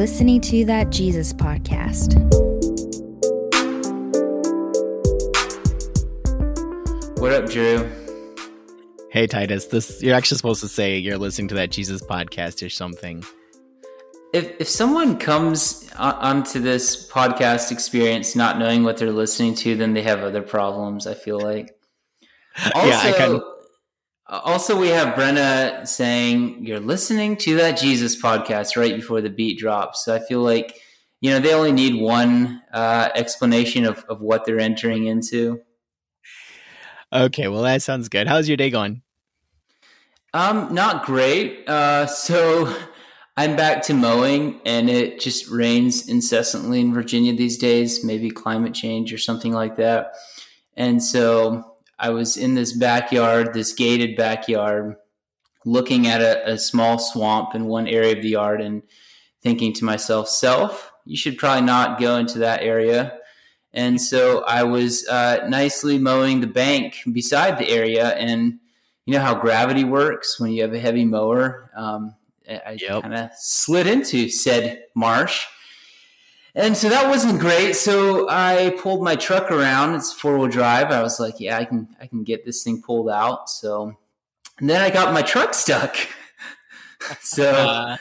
You're listening to that Jesus podcast. What up, Drew? Hey Titus, this you're actually supposed to say you're listening to that Jesus podcast or something. If if someone comes onto this podcast experience not knowing what they're listening to, then they have other problems. I feel like. Also, yeah, I kind of- also, we have Brenna saying you're listening to that Jesus podcast right before the beat drops. So I feel like you know they only need one uh, explanation of, of what they're entering into. Okay, well that sounds good. How's your day going? Um, not great. Uh, so I'm back to mowing, and it just rains incessantly in Virginia these days. Maybe climate change or something like that. And so I was in this backyard, this gated backyard, looking at a, a small swamp in one area of the yard and thinking to myself, self, you should probably not go into that area. And so I was uh, nicely mowing the bank beside the area. And you know how gravity works when you have a heavy mower? Um, I yep. kind of slid into said marsh and so that wasn't great. So I pulled my truck around. It's four wheel drive. I was like, yeah, I can I can get this thing pulled out. So and then I got my truck stuck. so uh.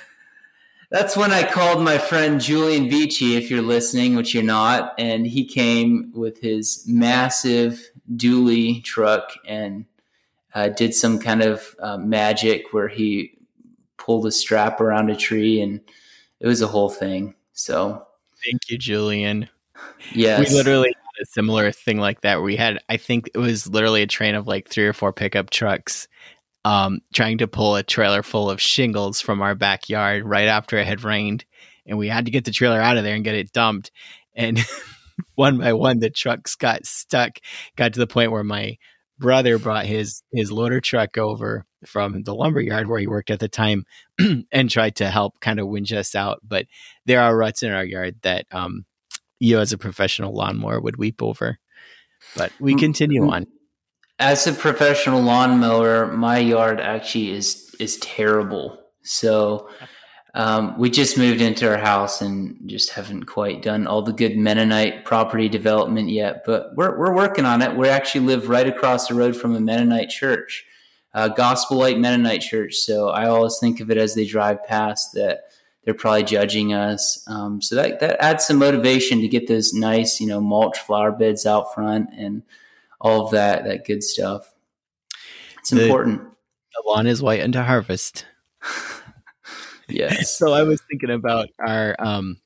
that's when I called my friend Julian Beachy, if you're listening, which you're not, and he came with his massive dually truck and uh, did some kind of uh, magic where he pulled a strap around a tree and it was a whole thing. So Thank you, Julian. Yes. We literally had a similar thing like that. we had, I think it was literally a train of like three or four pickup trucks um, trying to pull a trailer full of shingles from our backyard right after it had rained. And we had to get the trailer out of there and get it dumped. And one by one, the trucks got stuck, got to the point where my brother brought his his loader truck over from the lumber yard where he worked at the time and tried to help kind of winch us out. But there are ruts in our yard that um, you, as a professional lawnmower, would weep over. But we continue on. As a professional lawnmower, my yard actually is is terrible. So um, we just moved into our house and just haven't quite done all the good Mennonite property development yet. But we're we're working on it. We actually live right across the road from a Mennonite church uh, Gospel Light Mennonite Church. So I always think of it as they drive past that they're probably judging us. Um, so that that adds some motivation to get those nice, you know, mulch flower beds out front and all of that that good stuff. It's the, important. The lawn is white unto harvest. yes. So I was thinking about our um,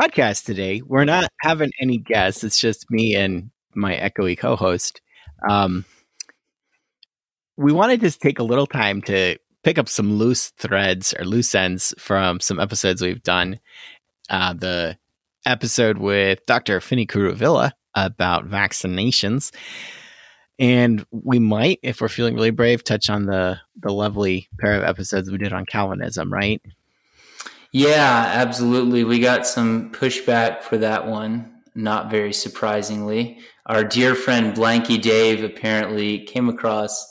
podcast today. We're not having any guests. It's just me and my echoey co-host. Um, we wanted to take a little time to pick up some loose threads or loose ends from some episodes we've done. Uh, the episode with Dr. Finney Kuruvilla about vaccinations. And we might, if we're feeling really brave, touch on the the lovely pair of episodes we did on Calvinism, right? Yeah, absolutely. We got some pushback for that one, not very surprisingly. Our dear friend Blanky Dave apparently came across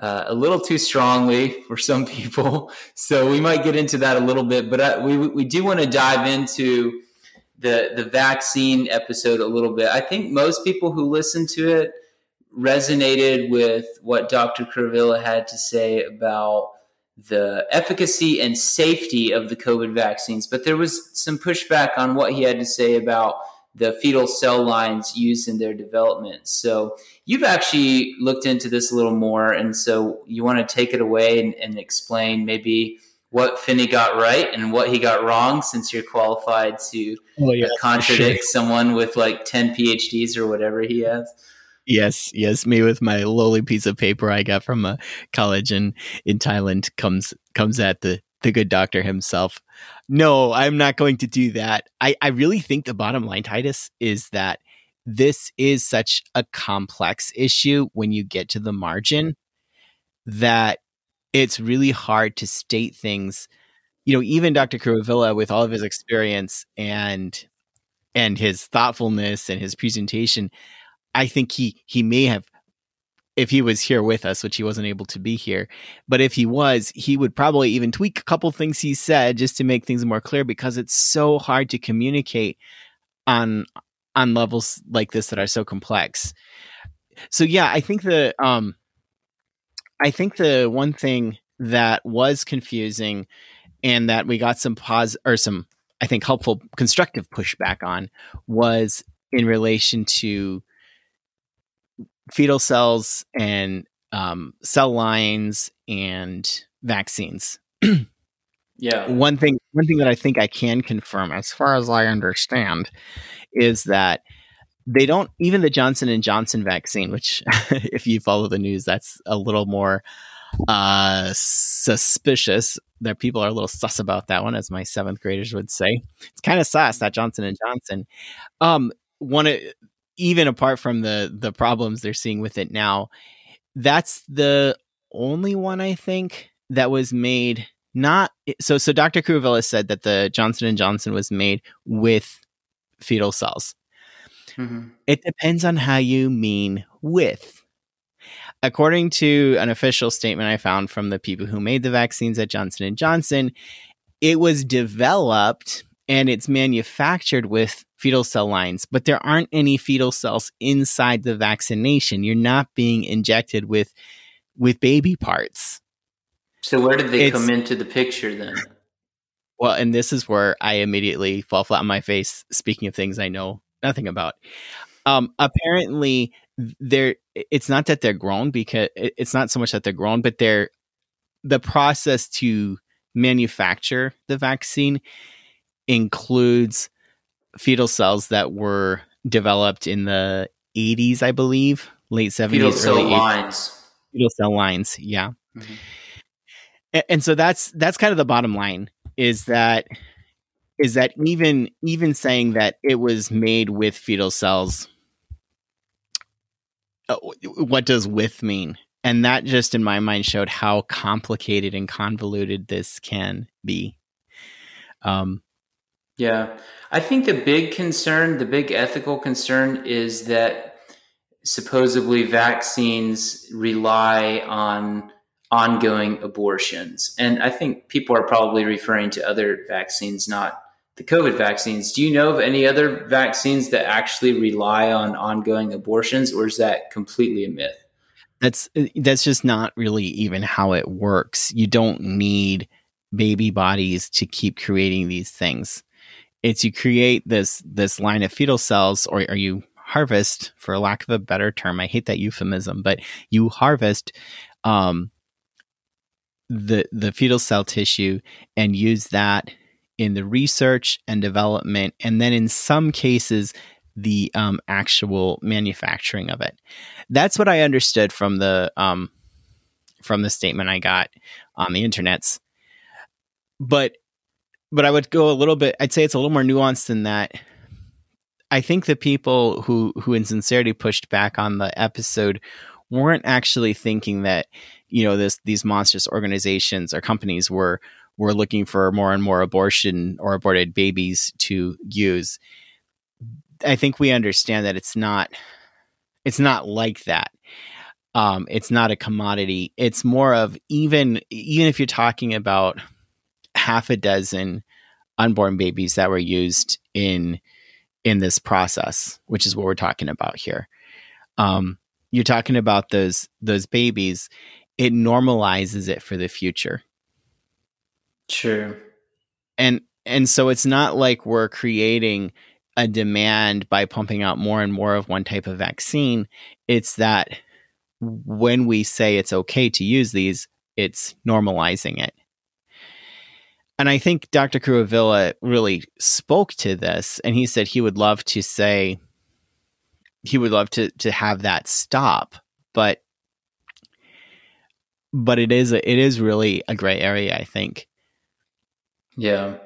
uh, a little too strongly for some people. So we might get into that a little bit, but I, uh, we we do want to dive into the the vaccine episode a little bit. I think most people who listen to it resonated with what Dr. Kuruvilla had to say about the efficacy and safety of the COVID vaccines, but there was some pushback on what he had to say about the fetal cell lines used in their development. So you've actually looked into this a little more, and so you want to take it away and, and explain maybe what Finney got right and what he got wrong, since you're qualified to oh, yeah, contradict sure. someone with like ten PhDs or whatever he has. Yes, yes, me with my lowly piece of paper I got from a college in in Thailand comes comes at the the good doctor himself. No, I'm not going to do that. I, I really think the bottom line, Titus, is that this is such a complex issue when you get to the margin that it's really hard to state things. You know, even Dr. Kuruvilla, with all of his experience and and his thoughtfulness and his presentation, I think he he may have if he was here with us, which he wasn't able to be here. But if he was, he would probably even tweak a couple things he said just to make things more clear because it's so hard to communicate on on levels like this that are so complex. So yeah, I think the um I think the one thing that was confusing and that we got some pause or some I think helpful constructive pushback on was in relation to fetal cells and um, cell lines and vaccines. yeah. One thing one thing that I think I can confirm as far as I understand is that they don't even the Johnson and Johnson vaccine, which if you follow the news, that's a little more uh suspicious that people are a little sus about that one as my seventh graders would say it's kind of sus that johnson and johnson um one even apart from the the problems they're seeing with it now, that's the only one I think that was made not so so Dr. Kuruvilla said that the Johnson and Johnson was made with fetal cells. Mm-hmm. It depends on how you mean with. According to an official statement I found from the people who made the vaccines at Johnson and Johnson, it was developed and it's manufactured with fetal cell lines, but there aren't any fetal cells inside the vaccination. You're not being injected with with baby parts. So where did they it's, come into the picture then? Well, and this is where I immediately fall flat on my face. Speaking of things I know nothing about, um, apparently they're. It's not that they're grown because it's not so much that they're grown, but they're the process to manufacture the vaccine includes fetal cells that were developed in the 80s, I believe, late 70s, fetal cell early lines. 80s. Fetal cell lines, yeah. Mm-hmm. And, and so that's that's kind of the bottom line is that is that even even saying that it was made with fetal cells uh, what does with mean and that just in my mind showed how complicated and convoluted this can be um yeah. I think the big concern, the big ethical concern is that supposedly vaccines rely on ongoing abortions. And I think people are probably referring to other vaccines, not the COVID vaccines. Do you know of any other vaccines that actually rely on ongoing abortions, or is that completely a myth? That's uh, that's just not really even how it works. You don't need baby bodies to keep creating these things it's you create this this line of fetal cells or, or you harvest for lack of a better term i hate that euphemism but you harvest um, the the fetal cell tissue and use that in the research and development and then in some cases the um, actual manufacturing of it. That's what i understood from the um, from the statement i got on the internets. But but I would go a little bit. I'd say it's a little more nuanced than that. I think the people who who in sincerity pushed back on the episode weren't actually thinking that you know this these monstrous organizations or companies were were looking for more and more abortion or aborted babies to use. I think we understand that it's not it's not like that. Um, it's not a commodity. It's more of even even if you're talking about half a dozen unborn babies that were used in in this process, which is what we're talking about here. Um, you're talking about those those babies. It normalizes it for the future. True. And and so it's not like we're creating a demand by pumping out more and more of one type of vaccine. It's that when we say it's okay to use these, it's normalizing it and I think Dr. Kuruvilla really spoke to this, and he said he would love to say he would love to to have that stop, but but it is a, it is really a gray area, I think. Yeah,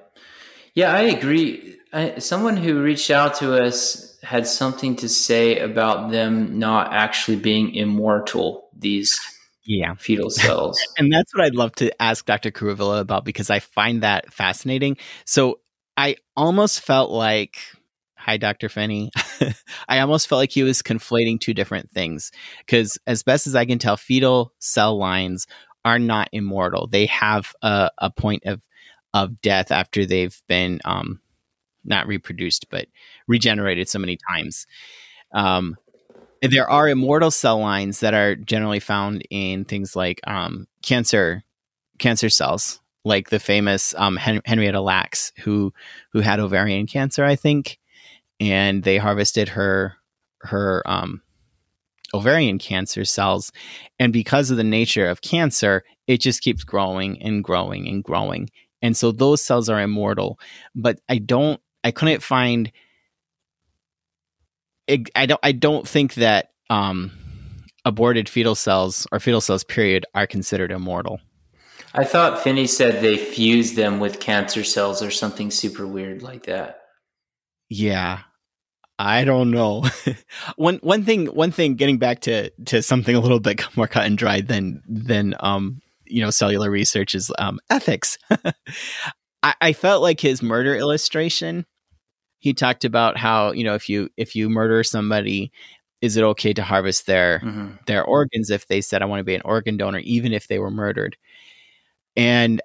yeah, I agree. I, someone who reached out to us had something to say about them not actually being immortal. These yeah fetal cells and that's what i'd love to ask dr kuruvilla about because i find that fascinating so i almost felt like Hi, Dr. Finney. I almost felt like he was conflating two different things because, as best as I can tell, fetal cell lines are not immortal. They have a, a point of of death after they've been um, not reproduced, but regenerated so many times. Um, there are immortal cell lines that are generally found in things like um, cancer cancer cells, like the famous um, Hen- Henrietta Lacks, who who had ovarian cancer, I think, and they harvested her her um, ovarian cancer cells, and because of the nature of cancer, it just keeps growing and growing and growing, and so those cells are immortal. But I don't, I couldn't find. I don't. I don't think that um, aborted fetal cells or fetal cells, period, are considered immortal. I thought Finney said they fuse them with cancer cells or something super weird like that. Yeah. I don't know. one one thing one thing getting back to to something a little bit more cut and dried than than um you know cellular research is um ethics. I, I felt like his murder illustration he talked about how you know if you if you murder somebody is it okay to harvest their mm-hmm. their organs if they said i want to be an organ donor even if they were murdered and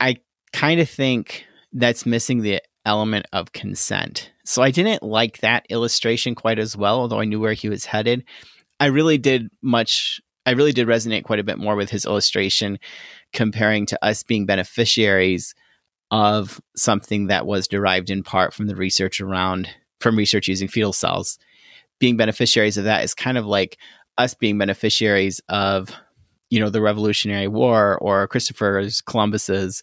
I kind of think that's missing the element of consent. So I didn't like that illustration quite as well, although I knew where he was headed. I really did much, I really did resonate quite a bit more with his illustration comparing to us being beneficiaries of something that was derived in part from the research around, from research using fetal cells. Being beneficiaries of that is kind of like us being beneficiaries of you know the Revolutionary War or Christopher Columbus's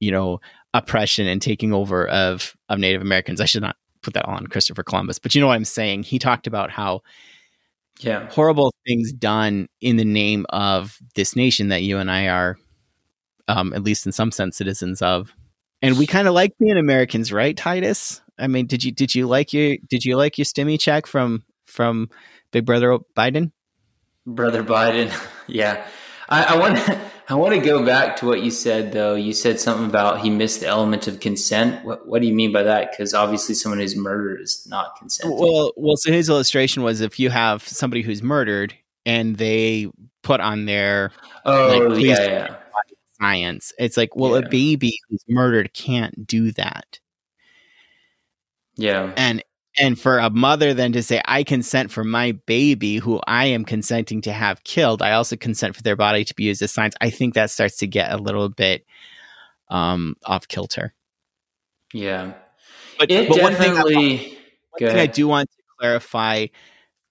you know oppression and taking over of of Native Americans. I should not put that on Christopher Columbus, but you know what I'm saying. He talked about how yeah horrible things done in the name of this nation that you and I are, um, at least in some sense, citizens of. And we kind of like being Americans, right, Titus? I mean, did you did you like your did you like your stimmy check from from Big Brother Biden? Brother Biden, yeah. I, I want to I want to go back to what you said though. You said something about he missed the element of consent. What, what do you mean by that? Because obviously, someone who's murdered is not consent. Well, well. So his illustration was if you have somebody who's murdered and they put on their oh like, yeah, yeah. Science, it's like well, yeah. a baby who's murdered can't do that. Yeah, and and for a mother then to say i consent for my baby who i am consenting to have killed i also consent for their body to be used as science i think that starts to get a little bit um off kilter. Yeah. But, it but definitely one thing, I, one thing I do want to clarify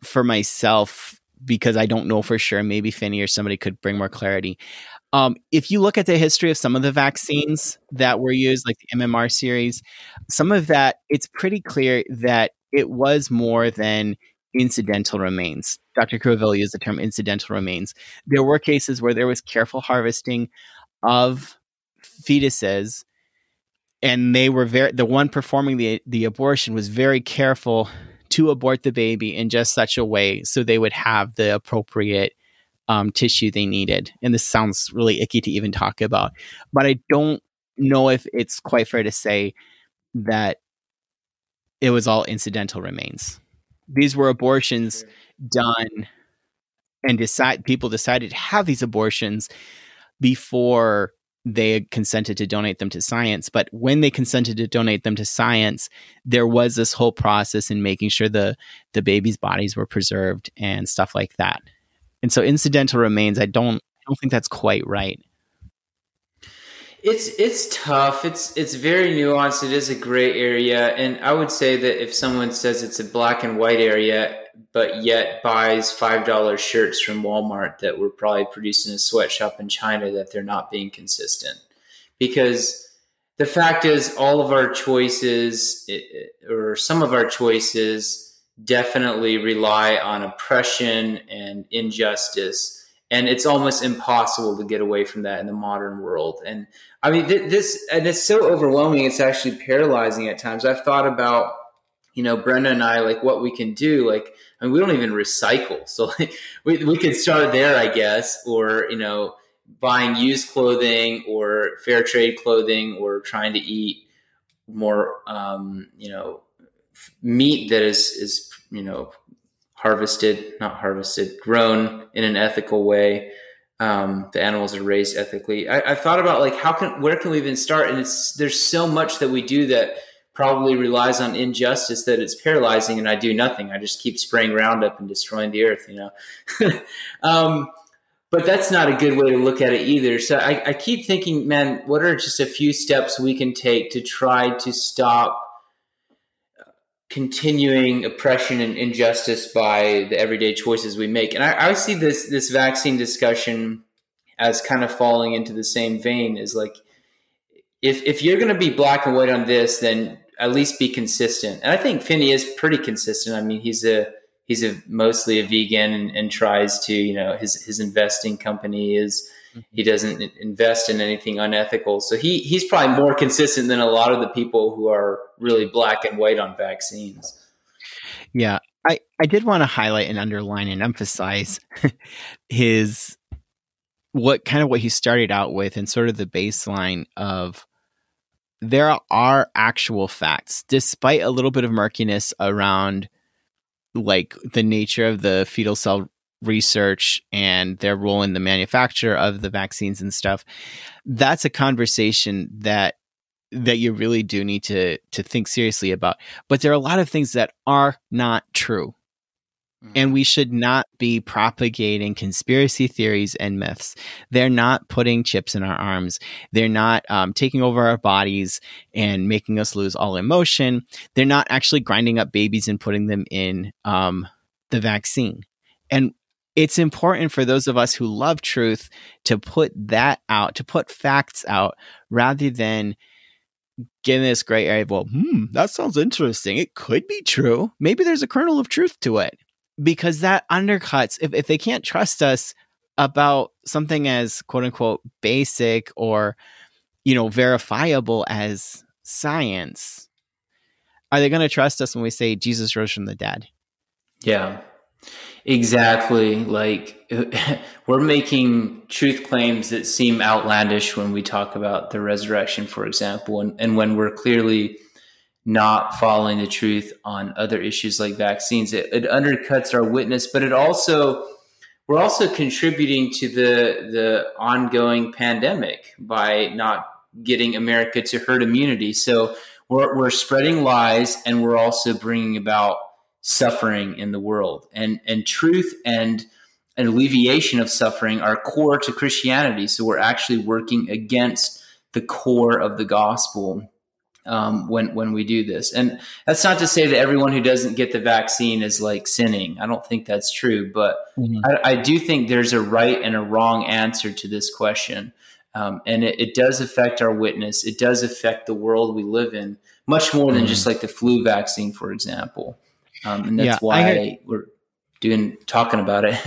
for myself because i don't know for sure maybe finney or somebody could bring more clarity um, if you look at the history of some of the vaccines that were used, like the MMR series, some of that, it's pretty clear that it was more than incidental remains. Dr. Kuruvilla used the term incidental remains. There were cases where there was careful harvesting of fetuses, and they were very, the one performing the, the abortion was very careful to abort the baby in just such a way so they would have the appropriate um, tissue they needed. And this sounds really icky to even talk about, but I don't know if it's quite fair to say that it was all incidental remains. These were abortions done and decide people decided to have these abortions before they consented to donate them to science. But when they consented to donate them to science, there was this whole process in making sure the the baby's bodies were preserved and stuff like that. And so incidental remains, I don't I don't think that's quite right. It's it's tough. It's it's very nuanced. It is a gray area, and I would say that if someone says it's a black and white area, but yet buys five dollar shirts from Walmart that were probably produced in a sweatshop in China, that they're not being consistent. Because the fact is, all of our choices, or some of our choices, definitely rely on oppression and injustice. And it's almost impossible to get away from that in the modern world. And i mean th- this and it's so overwhelming it's actually paralyzing at times. I've thought about you know brenda and i like what we can do like I mean, we don't even recycle. So like, we, we could start there i guess or you know buying used clothing or fair trade clothing or trying to eat more um, you know meat that is is you know harvested, not harvested, grown in an ethical way. Um, the animals are raised ethically. I, I thought about like how can where can we even start? And it's there's so much that we do that probably relies on injustice that it's paralyzing and I do nothing. I just keep spraying Roundup and destroying the earth, you know. um, but that's not a good way to look at it either. So I, I, keep thinking, man, what are just a few steps we can take to try to stop continuing oppression and injustice by the everyday choices we make? And I, I see this this vaccine discussion as kind of falling into the same vein as like if if you're going to be black and white on this, then at least be consistent. And I think Finney is pretty consistent. I mean, he's a he's a mostly a vegan and, and tries to you know his his investing company is. He doesn't invest in anything unethical. So he he's probably more consistent than a lot of the people who are really black and white on vaccines. Yeah, I I did want to highlight and underline and emphasize his what kind of what he started out with and sort of the baseline of there are actual facts, despite a little bit of murkiness around like the nature of the fetal cell research and their role in the manufacture of the vaccines and stuff. That's a conversation that that you really do need to to think seriously about. But there are a lot of things that are not true. And we should not be propagating conspiracy theories and myths. They're not putting chips in our arms. They're not um, taking over our bodies and making us lose all emotion. They're not actually grinding up babies and putting them in um, the vaccine. And it's important for those of us who love truth to put that out, to put facts out, rather than getting this gray area of, well, hmm, that sounds interesting. It could be true. Maybe there's a kernel of truth to it because that undercuts if, if they can't trust us about something as quote unquote basic or you know verifiable as science are they going to trust us when we say jesus rose from the dead yeah exactly like we're making truth claims that seem outlandish when we talk about the resurrection for example and, and when we're clearly not following the truth on other issues like vaccines. It, it, undercuts our witness, but it also we're also contributing to the the ongoing pandemic by not getting America to herd immunity. So we're we're spreading lies, and we're also bringing about suffering in the world. And and truth and an alleviation of suffering are core to Christianity. So we're actually working against the core of the gospel um, when when we do this. And that's not to say that everyone who doesn't get the vaccine is like sinning. I don't think that's true, but mm-hmm. I, I, do think there's a right and a wrong answer to this question. Um, and it, it, does affect our witness. It does affect the world we live in much more than mm-hmm. just like the flu vaccine, for example. Um, and that's yeah, why we're doing talking about it.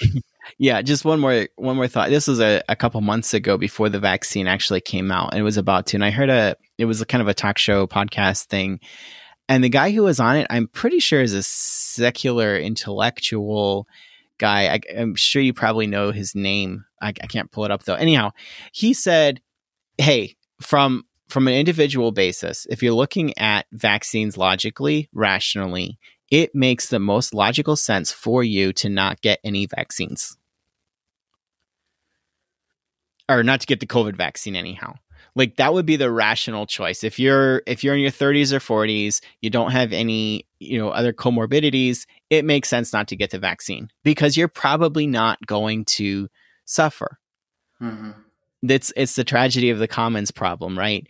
Yeah, just one more one more thought. This was a, a couple months ago before the vaccine actually came out, and it was about to. And I heard a it was a kind of a talk show podcast thing, and the guy who was on it, I'm pretty sure is a secular intellectual guy. I, am sure you probably know his name. I, I can't pull it up though. Anyhow, he said, "Hey, from from an individual basis, if you're looking at vaccines logically, rationally, it makes the most logical sense for you to not get any vaccines or not to get the COVID vaccine anyhow. Like that would be the rational choice. If you're if you're in your 30s or 40s, you don't have any, you know, other comorbidities, it makes sense not to get the vaccine because you're probably not going to suffer. Mm-hmm. It's it's the tragedy of the commons problem, right?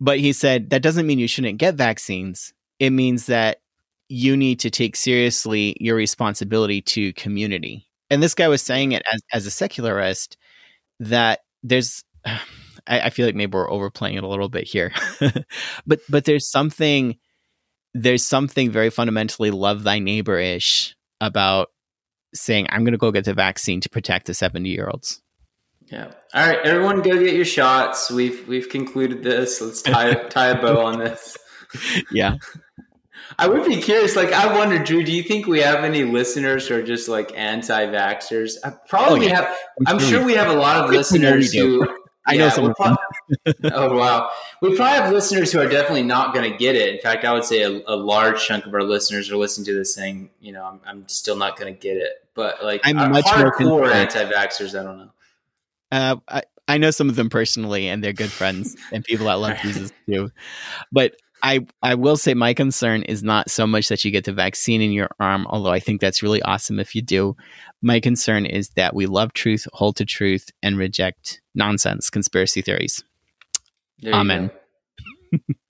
But he said that doesn't mean you shouldn't get vaccines. It means that you need to take seriously your responsibility to community. And this guy was saying it as, as a secularist that there's I, I feel like maybe we're overplaying it a little bit here. but but there's something there's something very fundamentally love thy neighbor ish about saying I'm going to go get the vaccine to protect the 70 year olds. Yeah. All right, everyone, go get your shots. We've we've concluded this. Let's tie tie a bow on this. Yeah. I would be curious. Like, I wonder, Drew, do you think we have any listeners who are just like anti-vaxxers? Probably oh, yeah. have. I'm, I'm sure we have a lot of listeners who I know some we'll of them. oh wow, we probably have listeners who are definitely not going to get it. In fact, I would say a, a large chunk of our listeners are listening to this saying, you know, I'm, I'm still not going to get it. But like, I'm uh, much more hardcore anti-vaxxers, I don't know. Uh, I, I know some of them personally, and they're good friends and people that love Jesus too. But I I will say my concern is not so much that you get the vaccine in your arm, although I think that's really awesome if you do. My concern is that we love truth, hold to truth, and reject nonsense, conspiracy theories. There Amen.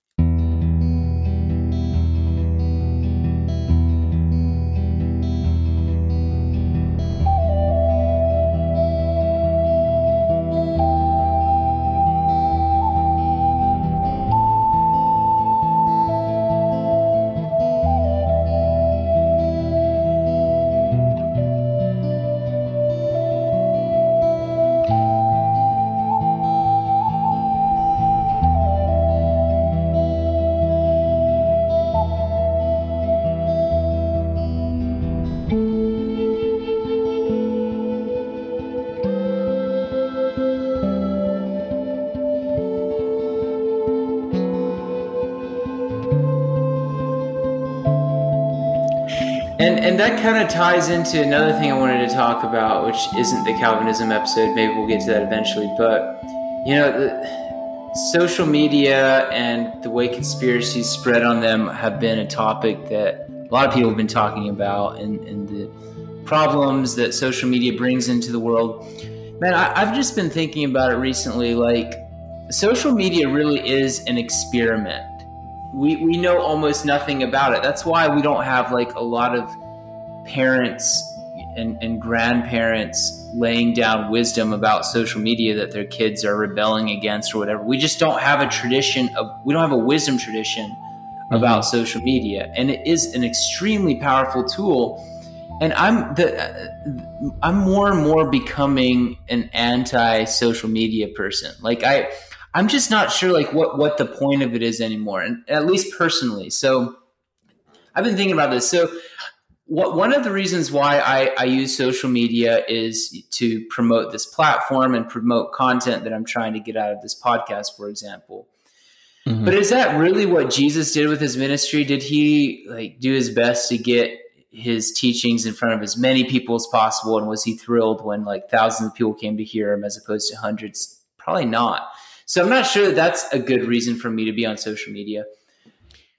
And that kind of ties into another thing I wanted to talk about, which isn't the Calvinism episode. Maybe we'll get to that eventually. But you know, the, social media and the way conspiracies spread on them have been a topic that a lot of people have been talking about, and, and the problems that social media brings into the world. Man, I, I've just been thinking about it recently. Like, social media really is an experiment we, we know almost nothing about it. That's why we don't have like a lot of parents and, and grandparents laying down wisdom about social media that their kids are rebelling against or whatever. We just don't have a tradition of, we don't have a wisdom tradition about social media. And it is an extremely powerful tool. And I'm the, uh, I'm more and more becoming an anti social media person. Like I, I'm just not sure like what what the point of it is anymore, and at least personally. So I've been thinking about this. So what one of the reasons why I, I use social media is to promote this platform and promote content that I'm trying to get out of this podcast, for example. Mhm. But is that really what Jesus did with his ministry? Did he like do his best to get his teachings in front of as many people as possible? And was he thrilled when like thousands of people came to hear him as opposed to hundreds? Probably not. So I'm not sure that that's a good reason for me to be on social media.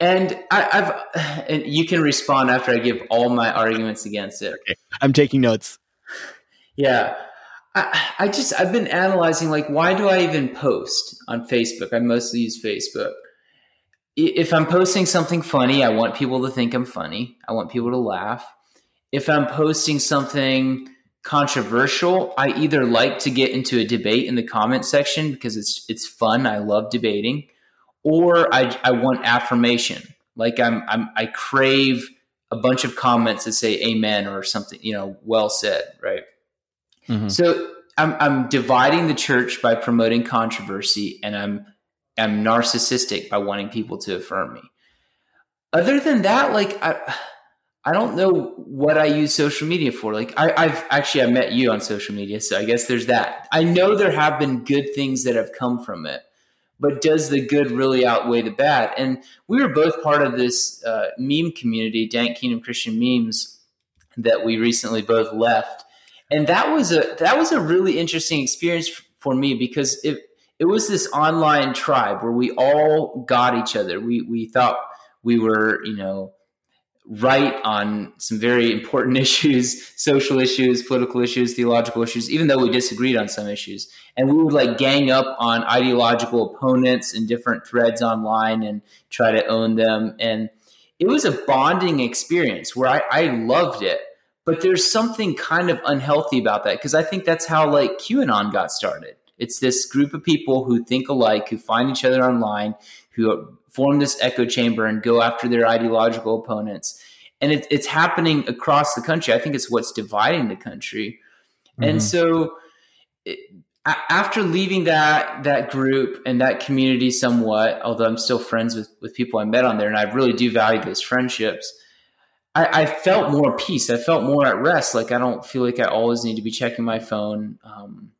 And I, I've, and you can respond after I give all my arguments against it. I'm taking notes. Yeah. I, I just, I've been analyzing like, why do I even post on Facebook? I mostly use Facebook. If I'm posting something funny, I want people to think I'm funny. I want people to laugh. If I'm posting something controversial, I either like to get into a debate in the comment section because it's it's fun. I love debating, or I I want affirmation. Like I'm I'm I crave a bunch of comments that say amen or something, you know, well said, right? Mhm. So I'm I'm dividing the church by promoting controversy, and I'm I'm narcissistic by wanting people to affirm me. Other than that, like I I don't know what I use social media for. Like I, I've actually I met you on social media, so I guess there's that. I know there have been good things that have come from it, but does the good really outweigh the bad? And we were both part of this uh, meme community, Dank Kingdom Christian Memes, that we recently both left, and that was a that was a really interesting experience for me because it it was this online tribe where we all got each other. We we thought we were you know right on some very important issues, social issues, political issues, theological issues, even though we disagreed on some issues. And we would like gang up on ideological opponents in different threads online and try to own them. And it was a bonding experience where I, I loved it. But there's something kind of unhealthy about that because I think that's how like QAnon got started. It's this group of people who think alike, who find each other online, who form this echo chamber and go after their ideological opponents. And it, it's happening across the country. I think it's what's dividing the country. And Mhm. so, it, after leaving that that group and that community somewhat, although I'm still friends with with people I met on there, and I really do value those friendships. I, I felt more peace. I felt more at rest. Like I don't feel like I always need to be checking my phone. Um,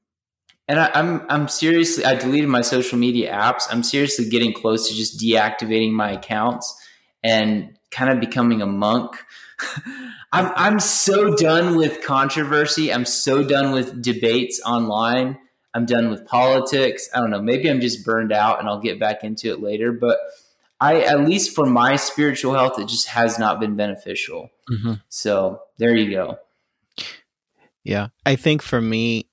and I, I'm I'm seriously I deleted my social media apps. I'm seriously getting close to just deactivating my accounts and kind of becoming a monk. I'm I'm so done with controversy. I'm so done with debates online. I'm done with politics. I don't know. Maybe I'm just burned out and I'll get back into it later. But I, at least for my spiritual health, it just has not been beneficial. Mm-hmm. So there you go. Yeah. I think for me,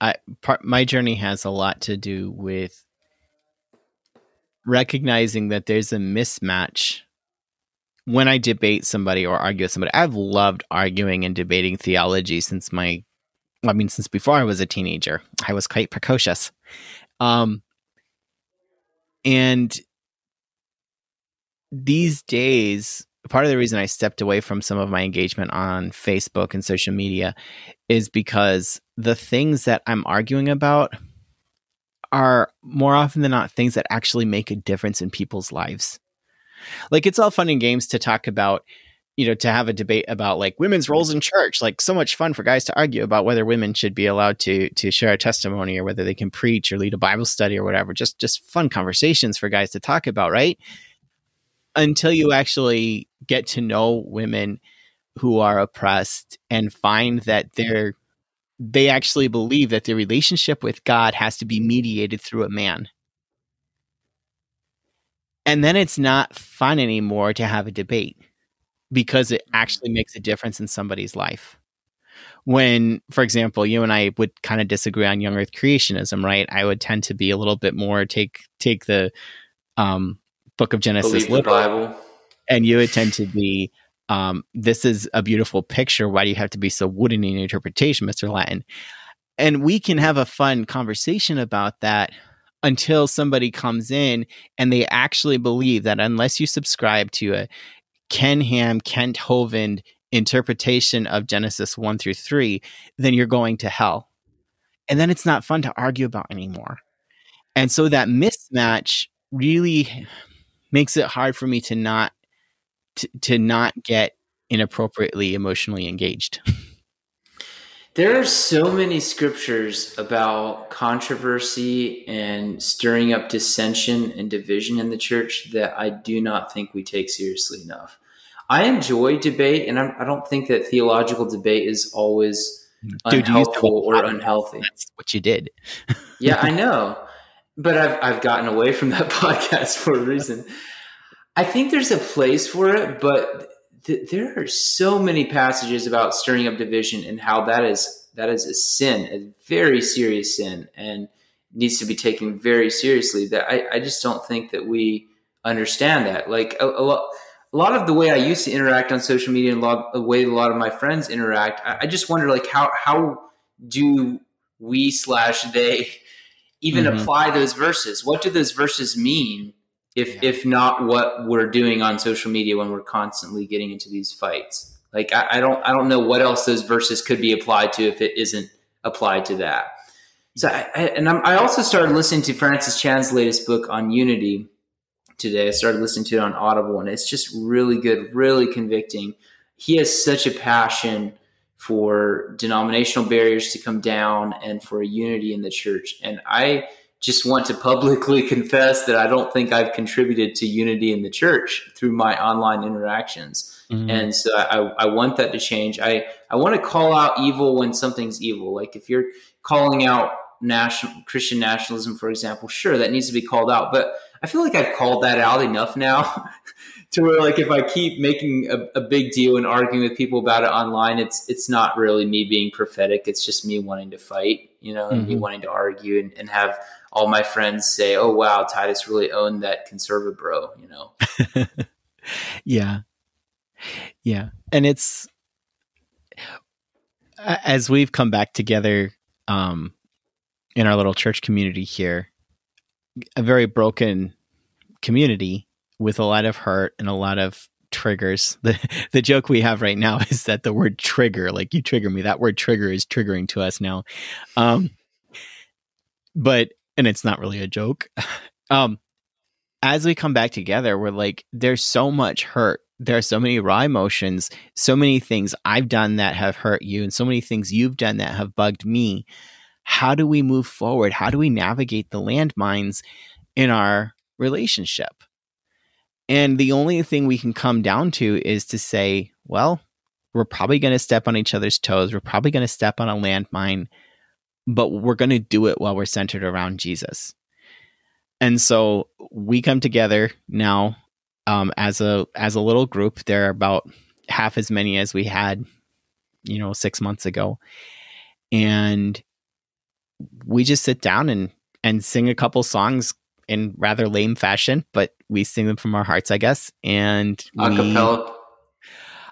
I part my journey has a lot to do with recognizing that there's a mismatch when I debate somebody or argue with somebody. I've loved arguing and debating theology since my I mean since before I was a teenager. I was quite precocious. Um and these days part of the reason I stepped away from some of my engagement on Facebook and social media is because the things that I'm arguing about are more often than not things that actually make a difference in people's lives. Like it's all fun and games to talk about, you know, to have a debate about like women's roles in church. Like so much fun for guys to argue about whether women should be allowed to to share a testimony or whether they can preach or lead a Bible study or whatever. Just just fun conversations for guys to talk about, right? Until you actually get to know women who are oppressed and find that they're they actually believe that their relationship with God has to be mediated through a man. And then it's not fun anymore to have a debate because it actually makes a difference in somebody's life. When, for example, you and I would kind of disagree on young earth creationism, right? I would tend to be a little bit more take take the um book of Genesis Bible. And you would tend to be um, this is a beautiful picture. Why do you have to be so wooden in your interpretation, Mr. Latin? And we can have a fun conversation about that until somebody comes in and they actually believe that unless you subscribe to a Ken Ham, Kent Hovind interpretation of Genesis 1 through 3, then you're going to hell. And then it's not fun to argue about anymore. And so that mismatch really makes it hard for me to not to, to not get inappropriately emotionally engaged. There are so many scriptures about controversy and stirring up dissension and division in the church that I do not think we take seriously enough. I enjoy debate, and I'm, I do not think that theological debate is always Dude, unhelpful or unhealthy. That's what you did. yeah, I know but I've I've gotten away from that podcast for a reason. I think there's a place for it, but th- there are so many passages about stirring up division and how that is that is a sin, a very serious sin, and needs to be taken very seriously. That I, I just don't think that we understand that. Like a, a lot. A lot of the way I used to interact on social media and a lot, the way a lot of my friends interact, I, I just wonder like how how do we slash they even mm-hmm. apply those verses? What do those verses mean if yeah. if not what we're doing on social media when we're constantly getting into these fights? Like I, I don't I don't know what else those verses could be applied to if it isn't applied to that. So I, I, and I'm, I also started listening to Francis Chan's latest book on unity today. I started listening to it on Audible, and it's just really good, really convicting. He has such a passion for denominational barriers to come down and for a unity in the church. And I just want to publicly confess that I don't think I've contributed to unity in the church through my online interactions. Mm-hmm. And so I, I want that to change. I, I want to call out evil when something's evil. Like if you're calling out national Christian nationalism, for example, sure, that needs to be called out. But I feel like I've called that out enough now to where like if I keep making a, a, big deal and arguing with people about it online, it's it's not really me being prophetic. It's just me wanting to fight, you know, and mm-hmm. me wanting to argue and, and, have all my friends say, "Oh wow, Titus really owned that conservative bro," you know. yeah, yeah, and it's as we've come back together um, in our little church community here, a very broken community with a lot of hurt and a lot of triggers. The the joke we have right now is that the word trigger, like you trigger me, that word trigger is triggering to us now. Um but and it's not really a joke. Um as we come back together, we're like, there's so much hurt. There are so many raw emotions, so many things I've done that have hurt you, and so many things you've done that have bugged me. how do we move forward? How do we navigate the landmines in our relationship? And the only thing we can come down to is to say, well, we're probably going to step on each other's toes. We're probably going to step on a landmine, but we're going to do it while we're centered around Jesus. And so we come together now um, as a as a little group. There are about half as many as we had, you know, six months ago, and we just sit down and and sing a couple songs in rather lame fashion, but we sing them from our hearts, I guess. And acapella.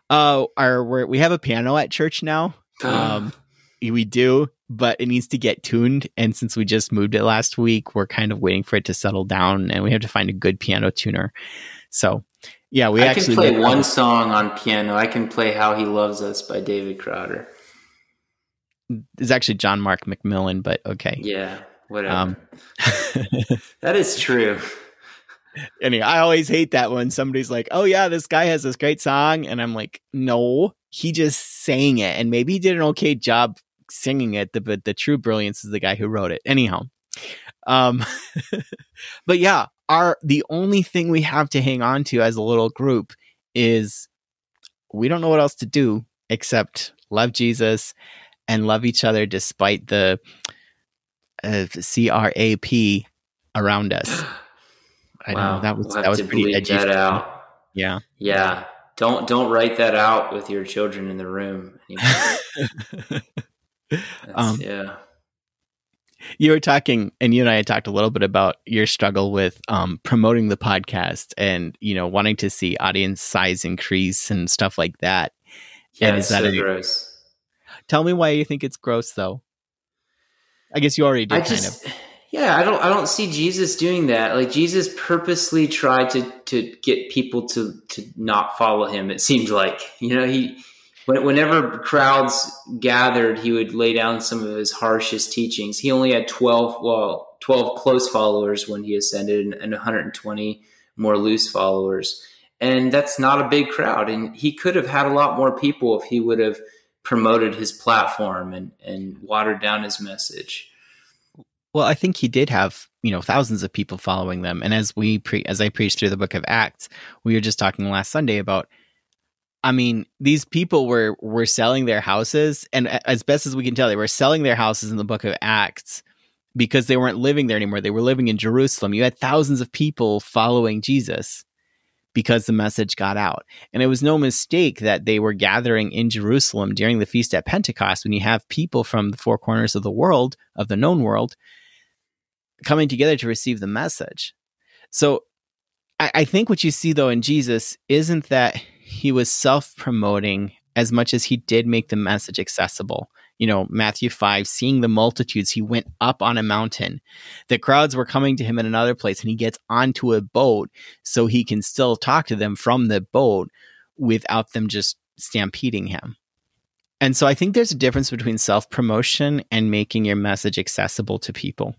Uh, our we we have a piano at church now. Um, we do, but it needs to get tuned. And since we just moved it last week, we're kind of waiting for it to settle down, and we have to find a good piano tuner. So, yeah, we I actually can play did- one song on piano. I can play "How He Loves Us" by David Crowder. It's actually John Mark McMillan, but okay. Yeah, whatever. Um, that is true. Anyway, I always hate that when somebody's like, "Oh yeah, this guy has this great song," and I'm like, "No, he just sang it, and maybe he did an okay job singing it, the, but the true brilliance is the guy who wrote it." Anyhow, um, but yeah, our the only thing we have to hang on to as a little group is we don't know what else to do except love Jesus and love each other despite the uh, CRAP around us. I wow, know that was we'll that was pretty edgy. That out. Yeah. Yeah, don't don't write that out with your children in the room. Um, yeah. you were talking, and you and I had talked a little bit about your struggle with um, promoting the podcast, and you know, wanting to see audience size increase and stuff like that. Yeah, and it's is that so a- gross. Tell me why you think it's gross, though. I guess you already did I kind just, of. Yeah, I don't, I don't see Jesus doing that. Like Jesus purposely tried to to get people to to not follow him. It seemed like you know he, whenever crowds gathered, he would lay down some of his harshest teachings. He only had twelve, well, twelve close followers when he ascended, and, and 120 more loose followers. And that's not a big crowd. And he could have had a lot more people if he would have promoted his platform and and watered down his message. Well, I think he did have you know thousands of people following them, and as we pre as I preached through the Book of Acts, we were just talking last Sunday about. I mean, these people were were selling their houses, and as best as we can tell, they were selling their houses in the Book of Acts because they weren't living there anymore. They were living in Jerusalem. You had thousands of people following Jesus because the message got out. And it was no mistake that they were gathering in Jerusalem during the feast at Pentecost when you have people from the four corners of the world, of the known world, coming together to receive the message. So I, I think what you see though in Jesus isn't that he was self promoting as much as he did make the message accessible. You know, Matthew 5, seeing the multitudes, he went up on a mountain. The crowds were coming to him in another place, and he gets onto a boat so he can still talk to them from the boat without them just stampeding him. And so I think there's a difference between self promotion and making your message accessible to people.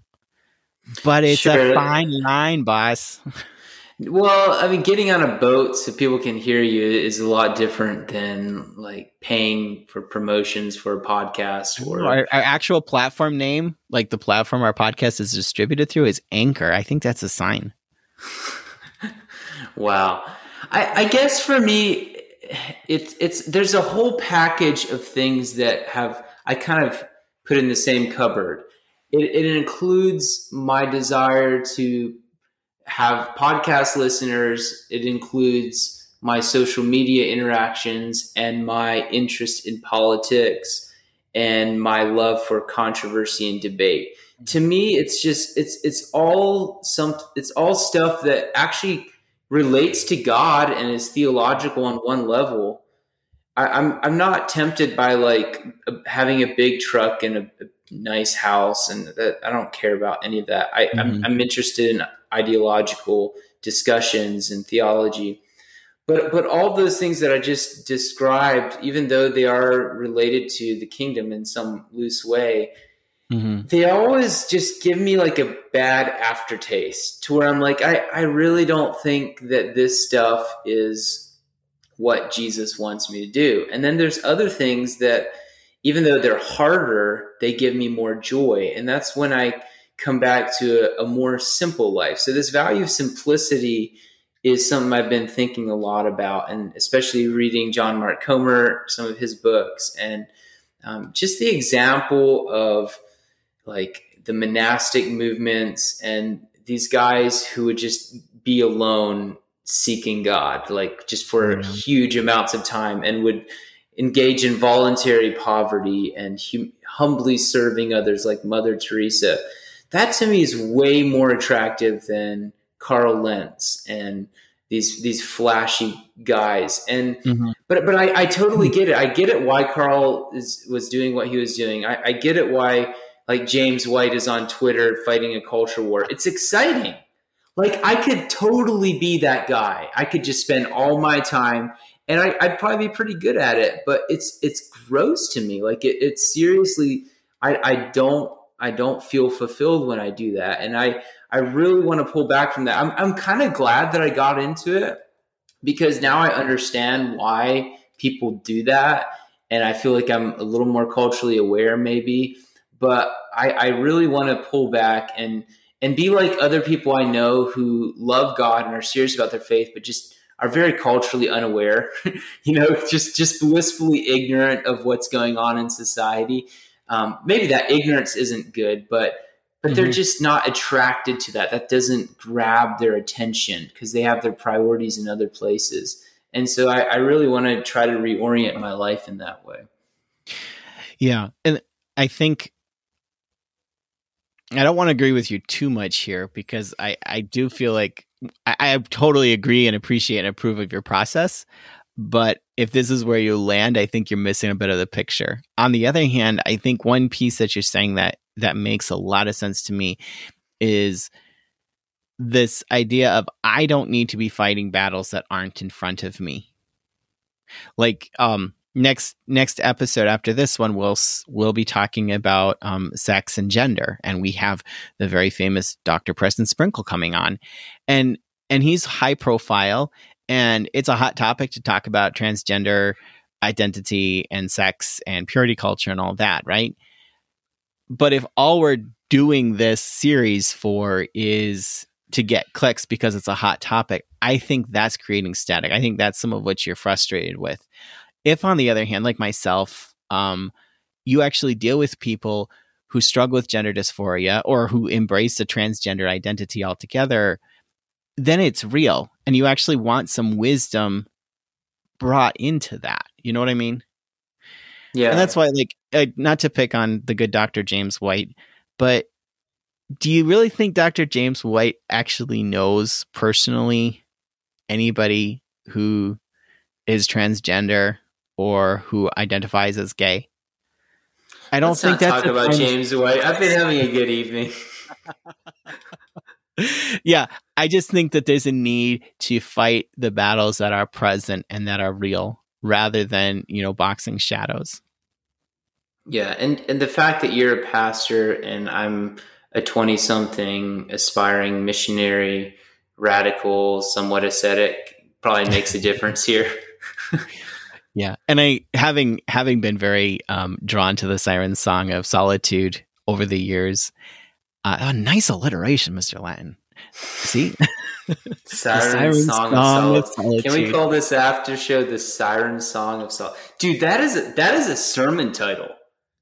But it's Sure. a fine line, boss. Well, I mean, getting on a boat so people can hear you is a lot different than like paying for promotions for a podcast or Our, our actual platform name, like the platform our podcast is distributed through, is Anchor. I think that's a sign. Wow. I, I guess for me, it's it's there's a whole package of things that have I kind of put in the same cupboard. It, it includes my desire to have podcast listeners. It includes my social media interactions and my interest in politics and my love for controversy and debate. To me, it's just it's it's all some it's all stuff that actually relates to God and is theological on one level. I, I'm I'm not tempted by like having a big truck and a, a nice house, and that, I don't care about any of that. I, Mhm. I'm, I'm interested in ideological discussions and theology, but but all those things that I just described, even though they are related to the kingdom in some loose way, Mm-hmm. they always just give me like a bad aftertaste to where I'm like, I, I really don't think that this stuff is what Jesus wants me to do. And then there's other things that even though they're harder, they give me more joy. And that's when I come back to a, a more simple life. So this value of simplicity is something I've been thinking a lot about, and especially reading John Mark Comer, some of his books, and um, just the example of like the monastic movements and these guys who would just be alone seeking God, like just for mm-hmm. huge amounts of time, and would engage in voluntary poverty and hum- humbly serving others, like Mother Teresa. That to me is way more attractive than Carl Lentz and these these flashy guys. And mm-hmm. but but I, I totally get it. I get it why Carl is was doing what he was doing. I, I get it why like James White is on Twitter fighting a culture war. It's exciting. Like I could totally be that guy. I could just spend all my time and I, would probably be pretty good at it, but it's it's gross to me. Like it, it's seriously I, I don't I don't feel fulfilled when I do that. And I I really want to pull back from that. I'm, I'm kind of glad that I got into it because now I understand why people do that. And I feel like I'm a little more culturally aware, maybe. But I, I really want to pull back and and be like other people I know who love God and are serious about their faith, but just are very culturally unaware. you know, just just blissfully ignorant of what's going on in society. Um, maybe that ignorance isn't good, but but mm-hmm. they're just not attracted to that. That doesn't grab their attention because they have their priorities in other places. And so I, I really want to try to reorient my life in that way. Yeah. And I think I don't want to agree with you too much here because I, I do feel like I, I totally agree and appreciate and approve of your process. But if this is where you land, I think you're missing a bit of the picture. On the other hand, I think one piece that you're saying that that makes a lot of sense to me is this idea of I don't need to be fighting battles that aren't in front of me. Like um next next episode after this one we'll we'll be talking about um, sex and gender and we have the very famous Dr. Preston Sprinkle coming on and and he's high profile and it's a hot topic to talk about transgender identity and sex and purity culture and all that right but if all we're doing this series for is to get clicks because it's a hot topic, I think that's creating static. I think that's some of what you're frustrated with. If, on the other hand, like myself, um, you actually deal with people who struggle with gender dysphoria or who embrace a transgender identity altogether, then it's real. And you actually want some wisdom brought into that. You know what I mean? Yeah. And that's why, like, uh, not to pick on the good Dr. James White, but do you really think Dr. James White actually knows personally anybody who is transgender or who identifies as gay? I don't Let's think that's talk about James White. I've been having a good evening. yeah, I just think that there's a need to fight the battles that are present and that are real rather than, you know, boxing shadows. Yeah, and and the fact that you're a pastor and I'm a 20 something aspiring missionary, radical, somewhat ascetic probably makes a difference here. yeah, and I having having been very um, drawn to the siren song of solitude over the years. Uh, a nice alliteration, Mr. Latin. See? Siren, siren song, song, of, solitude. Can we call this after show the Siren Song of Solitude? Dude, that is a, that is a sermon title.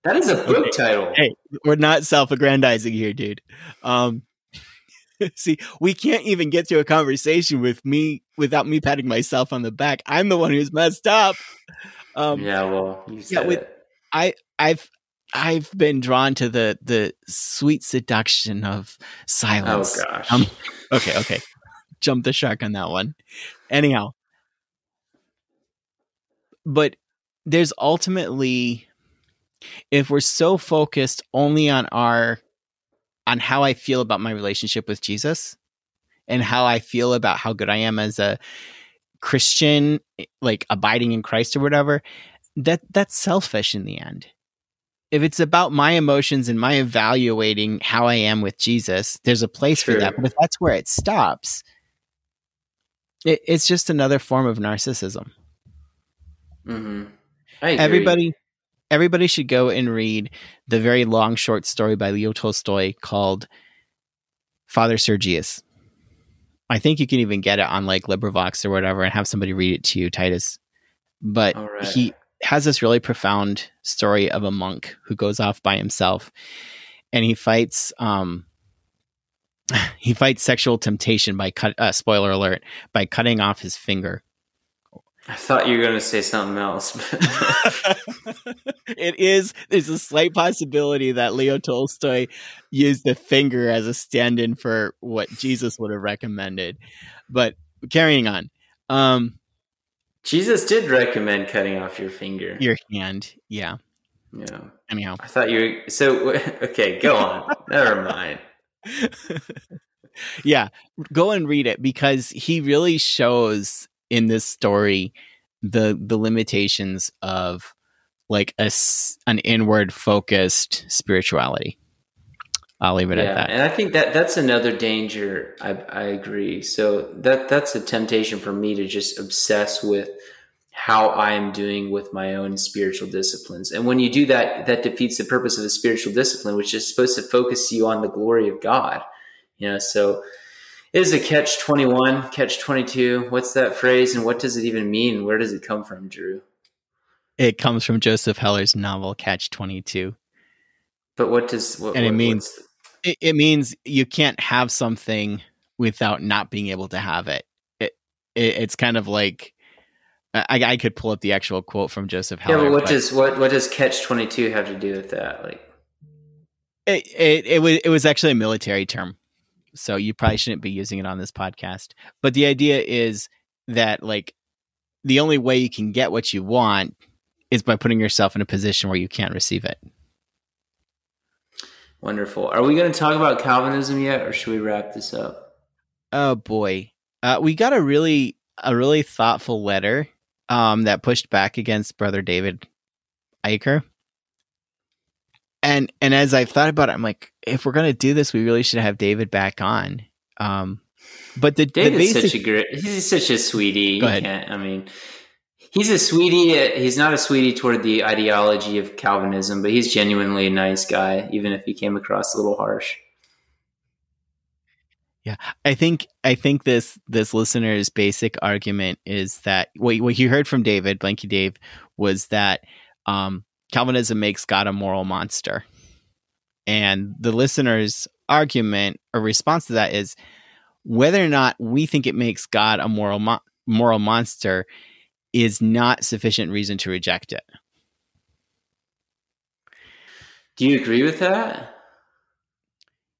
That is a book okay. title. Hey, we're not self-aggrandizing here, dude. Um, see, we can't even get to a conversation with me without me patting myself on the back. I'm the one who's messed up. Um, yeah, well, yeah, with, it. I, I've, I've been drawn to the the sweet seduction of silence. Oh gosh. Um, okay, okay. Jump the shark on that one. Anyhow, but there's ultimately if we're so focused only on our on how I feel about my relationship with Jesus and how I feel about how good I am as a Christian, like abiding in Christ or whatever, that that's selfish in the end. If it's about my emotions and my evaluating how I am with Jesus, there's a place for that. But if that's where it stops, it, it's just another form of narcissism. Mm-hmm. Everybody, everybody should go and read the very long short story by Leo Tolstoy called Father Sergius. I think you can even get it on like LibriVox or whatever and have somebody read it to you, Titus. But right. he has this really profound story of a monk who goes off by himself and he fights um he fights sexual temptation by cut uh, spoiler alert by cutting off his finger I thought you were going to say something else. it is there's a slight possibility that leo tolstoy used the finger as a stand-in for what jesus would have recommended but carrying on um Jesus did recommend cutting off your finger. your hand yeah Yeah. anyhow I thought you were. So, okay, go on. Never mind. yeah, go and read it because he really shows in this story the the limitations of like a an inward focused spirituality. I'll leave it yeah, at that. and I think that that's another danger. I I agree. So that that's a temptation for me to just obsess with how I am doing with my own spiritual disciplines. And when you do that, that defeats the purpose of the spiritual discipline, which is supposed to focus you on the glory of God. You know, so it is a catch 21, catch 22. What's that phrase and what does it even mean? Where does it come from, Drew? It comes from Joseph Heller's novel Catch Twenty Two. But what does what, And it what- means- It, it means you can't have something without not being able to have it. It, it it's kind of like I, I could pull up the actual quote from Joseph Heller. yeah, but what but- does what what does catch 22 have to do with that? Like It, it it was it was actually a military term, so you probably shouldn't be using it on this podcast. But the idea is that like the only way you can get what you want is by putting yourself in a position where you can't receive it. Wonderful. Are we going to talk about Calvinism yet, or should we wrap this up? Oh boy, uh, we got a really a really thoughtful letter um, that pushed back against Brother David Eicher. And and as I've thought about it, I'm like, if we're gonna do this, we really should have David back on. Um, but the, the David's basic such a great. He's such a sweetie. Go ahead. can't- I mean, he's a sweetie. He's not a sweetie toward the ideology of Calvinism, but he's genuinely a nice guy, even if he came across a little harsh. Yeah, I think I think this this listener's basic argument is that what what you heard from David Blanky Dave was that um, Calvinism makes God a moral monster, and the listener's argument or response to that is whether or not we think it makes God a moral mo- moral monster is not sufficient reason to reject it. Do you agree with that?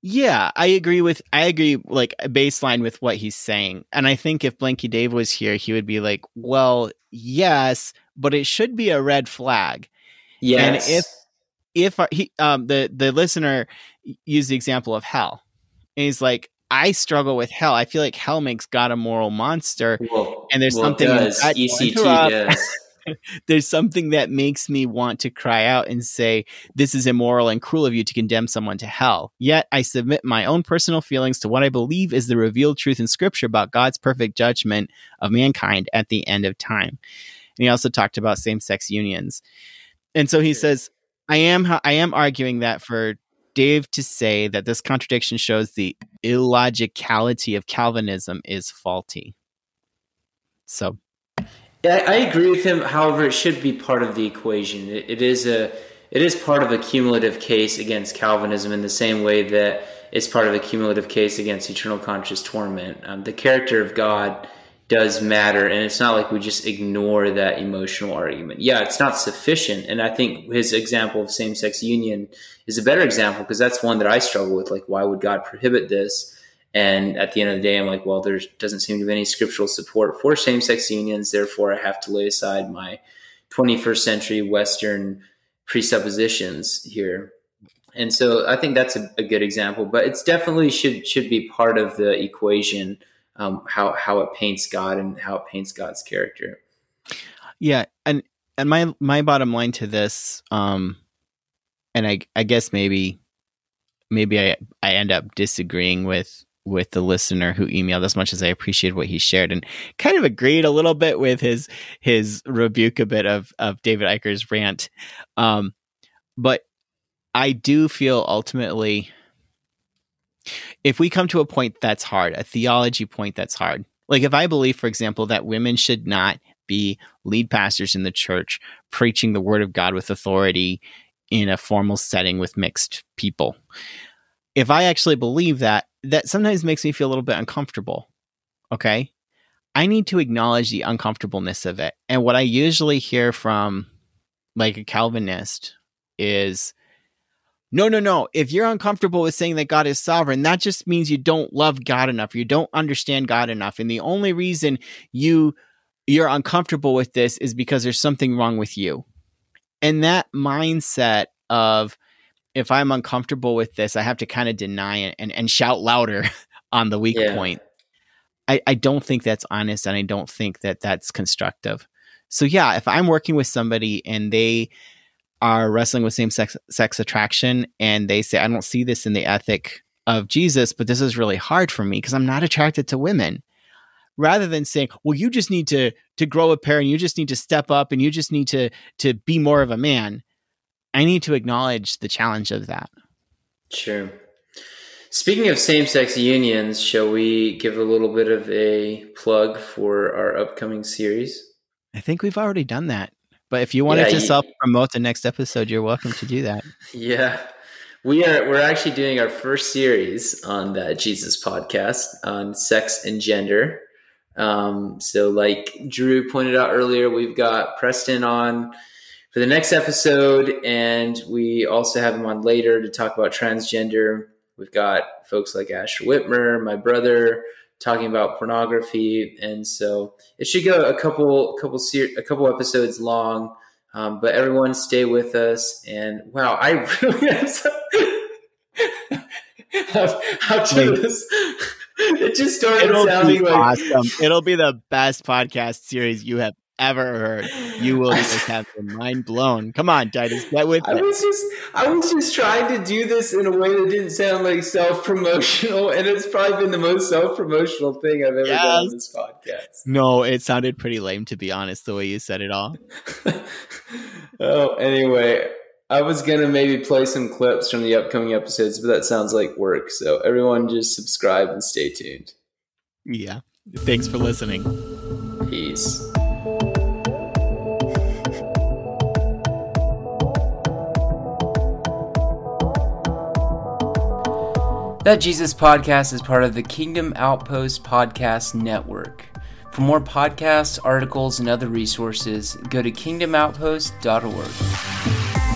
Yeah, I agree with I agree like baseline with what he's saying. And I think if Blanky Dave was here, he would be like, "Well, yes, but it should be a red flag." Yes. And if- If uh, he um the the listener used the example of hell. And he's like, "I struggle with hell. I feel like hell makes God a moral monster. well, and there's well, something does. that- ECT does. There's something that makes me want to cry out and say, This is immoral and cruel of you to condemn someone to hell. Yet I submit my own personal feelings to what I believe is the revealed truth in Scripture about God's perfect judgment of mankind at the end of time. And he also talked about same sex unions. And so he says, I am I am arguing that for Dave to say that this contradiction shows the illogicality of Calvinism is faulty. So Yeah, I I agree with him. However, it should be part of the equation. It, it is a it is part of a cumulative case against Calvinism in the same way that it's part of a cumulative case against eternal conscious torment. Um, the character of God does matter, and it's not like we just ignore that emotional argument. Yeah, it's not sufficient, and I think his example of same sex union is a better example because that's one that I struggle with. Like, why would God prohibit this? And at the end of the day, I'm like, well, there doesn't seem to be any scriptural support for same sex unions. Therefore, I have to lay aside my 21st century Western presuppositions here. And so I think that's a, a good example, but it's definitely should should be part of the equation um, how how it paints God and how it paints God's character. Yeah, and and my my bottom line to this, um, and I I guess maybe maybe I I end up disagreeing with with the listener who emailed as much as I appreciate what he shared and kind of agreed a little bit with his his rebuke a bit of of David Eicher's rant. Um, but I do feel ultimately if we come to a point that's hard, a theology point that's hard, like if I believe, for example, that women should not be lead pastors in the church preaching the word of God with authority in a formal setting with mixed people. If I actually believe that, that sometimes makes me feel a little bit uncomfortable. Okay. I need to acknowledge the uncomfortableness of it. And what I usually hear from like a Calvinist is no, no, no. If you're uncomfortable with saying that God is sovereign, that just means you don't love God enough. You don't understand God enough. And the only reason you you're uncomfortable with this is because there's something wrong with you. And that mindset of if I'm uncomfortable with this, I have to kind of deny it and, and shout louder on the weak yeah. point. I, I don't think that's honest and I don't think that that's constructive. So yeah, if I'm working with somebody and they are wrestling with same sex sex attraction and they say I don't see this in the ethic of Jesus, but this is really hard for me because I'm not attracted to women. Rather than saying, "Well, you just need to to grow a pair and you just need to step up and you just need to to be more of a man." I need to acknowledge the challenge of that. Sure. Speaking of same-sex unions, shall we give a little bit of a plug for our upcoming series? I think we've already done that. But if you wanted yeah, to self promote the next episode, you're welcome to do that. Yeah. We are we're actually doing our first series on that Jesus podcast on sex and gender. Um, so like Drew pointed out earlier, we've got Preston on for the next episode, and we also have him on later to talk about transgender. We've got folks like Ash Whitmer, my brother, talking about pornography, and so it should go a couple couple a couple episodes long. Um, but everyone, stay with us. And wow, I really have how, how this. It just started It'll sounding like awesome. It'll be the best podcast series you have ever heard. You will just have your mind blown. Come on, Titus, get with I it. was just I was just trying to do this in a way that didn't sound like self promotional, and it's probably been the most self promotional thing I've ever yes. done on this podcast. No, it sounded pretty lame to be honest, the way you said it all. oh, anyway. I was gonna maybe play some clips from the upcoming episodes, but that sounds like work. So everyone just subscribe and stay tuned. Yeah. Thanks for listening. Peace. That Jesus podcast is part of the Kingdom Outpost Podcast Network. For more podcasts, articles, and other resources, go to kingdomoutpost.org.